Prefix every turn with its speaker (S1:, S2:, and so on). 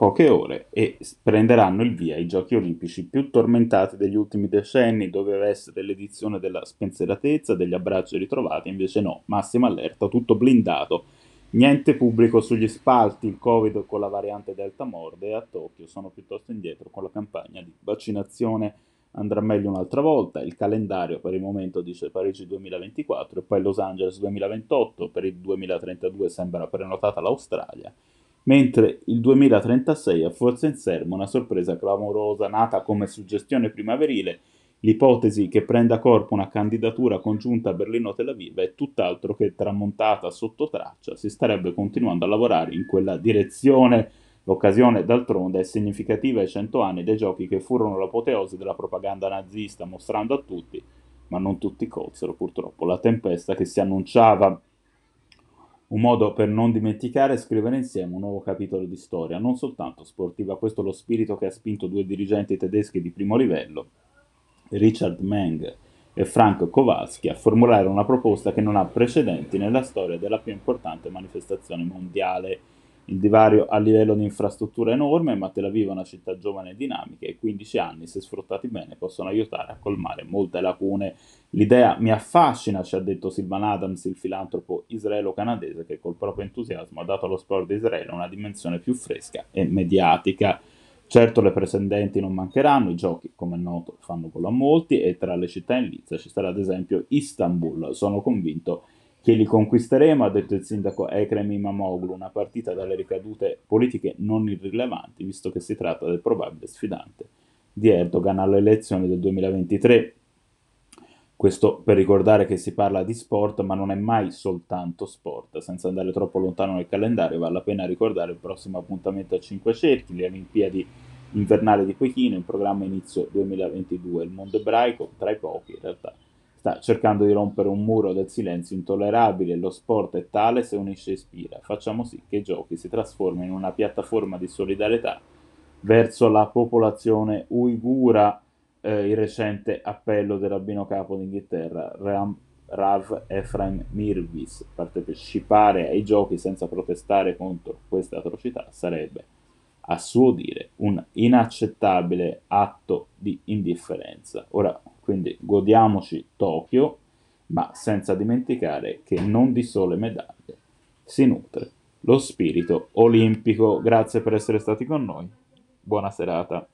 S1: poche ore e prenderanno il via i giochi olimpici più tormentati degli ultimi decenni. Doveva essere l'edizione della spensieratezza, degli abbracci ritrovati, invece no, massima allerta, tutto blindato. Niente pubblico sugli spalti, il Covid con la variante Delta morde a Tokyo sono piuttosto indietro con la campagna di vaccinazione. Andrà meglio un'altra volta, il calendario per il momento dice Parigi 2024 e poi Los Angeles 2028, per il 2032 sembra prenotata l'Australia mentre il 2036 ha forse in serbo una sorpresa clamorosa nata come suggestione primaverile, l'ipotesi che prenda corpo una candidatura congiunta a Berlino-Tel Aviv è tutt'altro che tramontata sotto traccia, si starebbe continuando a lavorare in quella direzione. L'occasione, d'altronde, è significativa ai cento anni dei giochi che furono l'apoteosi della propaganda nazista, mostrando a tutti, ma non tutti colsero purtroppo, la tempesta che si annunciava un modo per non dimenticare e scrivere insieme un nuovo capitolo di storia, non soltanto sportiva. Questo è lo spirito che ha spinto due dirigenti tedeschi di primo livello, Richard Meng e Frank Kowalski, a formulare una proposta che non ha precedenti nella storia della più importante manifestazione mondiale il divario a livello di infrastruttura è enorme, ma Tel Aviv è una città giovane e dinamica e 15 anni, se sfruttati bene, possono aiutare a colmare molte lacune. L'idea mi affascina, ci ha detto Silvan Adams, il filantropo israelo-canadese, che col proprio entusiasmo ha dato allo sport di Israele una dimensione più fresca e mediatica. Certo le presendenti non mancheranno, i giochi come è noto fanno gola a molti e tra le città in lizza ci sarà ad esempio Istanbul, sono convinto che che li conquisteremo, ha detto il sindaco Ekrem Imamoglu, una partita dalle ricadute politiche non irrilevanti, visto che si tratta del probabile sfidante di Erdogan alle elezioni del 2023. Questo per ricordare che si parla di sport, ma non è mai soltanto sport. Senza andare troppo lontano nel calendario, vale la pena ricordare il prossimo appuntamento a 5 cerchi, le Olimpiadi invernali di Pechino, in programma inizio 2022. Il mondo ebraico, tra i pochi in realtà, sta cercando di rompere un muro del silenzio intollerabile, lo sport è tale se unisce e ispira. Facciamo sì che i giochi si trasformino in una piattaforma di solidarietà verso la popolazione uigura. Eh, il recente appello del rabbino capo d'Inghilterra, Ram, Rav Ephraim Mirvis, partecipare ai giochi senza protestare contro queste atrocità sarebbe, a suo dire, un inaccettabile atto di indifferenza. Ora, quindi godiamoci Tokyo, ma senza dimenticare che non di sole medaglie si nutre lo spirito olimpico. Grazie per essere stati con noi. Buona serata.